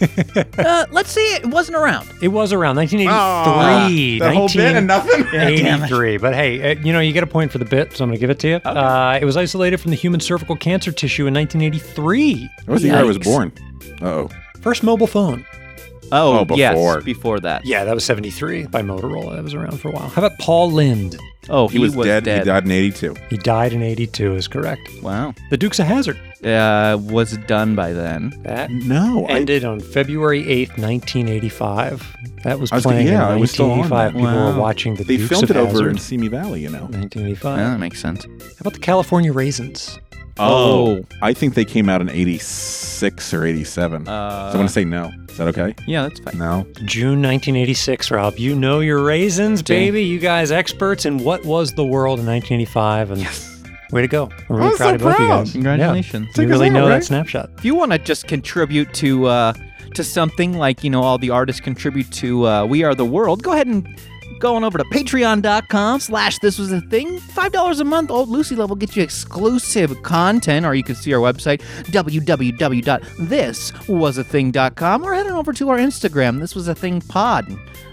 Uh, let's see, it wasn't around. It was around 1983. Ah, that whole bit and nothing? 83. But hey, uh, you know, you get a point for the bit, so I'm going to give it to you. Uh, it was isolated from the human cervical cancer tissue in 1983. That was the year I was born. Uh-oh. First mobile phone. Oh, Oh, before. yes, before that. Yeah, that was 73 by Motorola. That was around for a while. How about Paul Lynde? Oh, He, was, dead. He died in 82. He died in 82, is correct. Wow. The Dukes of Hazzard. Uh, was done by then. That No. I, ended on February 8th, 1985. That was I was gonna- playing yeah, I in was still 1985. People Wow. were watching the they Dukes filmed of it over Hazzard. in Simi Valley, you know. 1985. Yeah, that makes sense. How about the California Raisins? Oh. I think they came out in 86 or 87. so I'm going to say no. Is that okay? Yeah, that's fine. No. June 1986, Rob. You know your raisins, Dang. baby. You guys experts in what was the world in 1985. And yes. way to go. I'm really I'm proud so of both you guys. Congratulations. Yeah. You really out, know right? that snapshot. If you want to just contribute to uh, to something like you know all the artists contribute to uh, We Are the World, go ahead and go on over to patreon.com slash this was a thing. Five dollars a month old lucy level will get you exclusive content or you can see our website www.thiswasathing.com or head on over to our instagram this was a thing pod.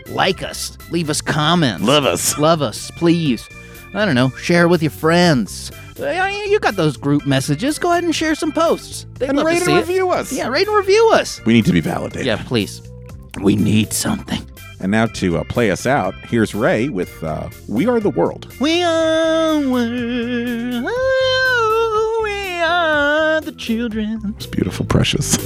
Like us leave us comments. Love us. love us please. I don't know share with your friends. You got those group messages. Go ahead and share some posts. They'd And rate and it. review us. yeah rate and review us. We need to be validated. yeah please. We need something And now to uh, play us out, here's Ray with uh, We Are the World. We are, we are the children. It's beautiful, precious.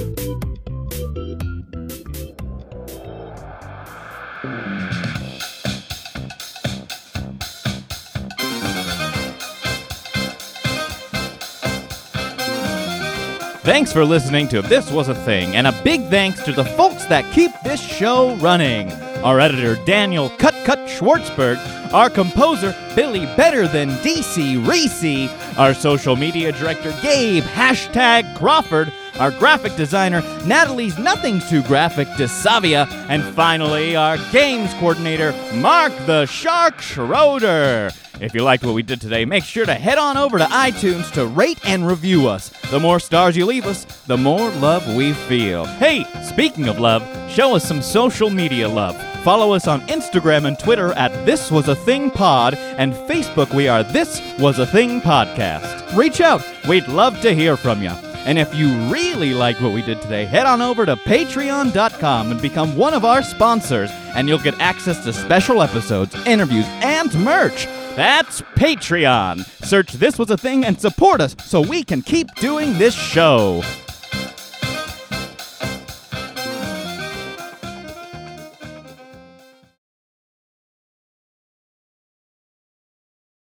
Thanks for listening to This Was a Thing, and a big thanks to the folks that keep this show running. Our editor, Daniel Cut Cut Schwartzberg, our composer, Billy Better Than DC Reese, our social media director, Gabe Hashtag Crawford, our graphic designer, Natalie's Nothing Too Graphic DeSavia, and finally, our games coordinator, Mark the Shark Schroeder. If you liked what we did today, make sure to head on over to iTunes to rate and review us. The more stars you leave us, the more love we feel. Hey, speaking of love, show us some social media love. Follow us on Instagram and Twitter at This Was a Thing Pod, and Facebook we are This Was a Thing Podcast. Reach out, we'd love to hear from you. And if you really like what we did today, head on over to patreon.com and become one of our sponsors, and you'll get access to special episodes, interviews, and merch. That's Patreon. Search This Was a Thing and support us so we can keep doing this show.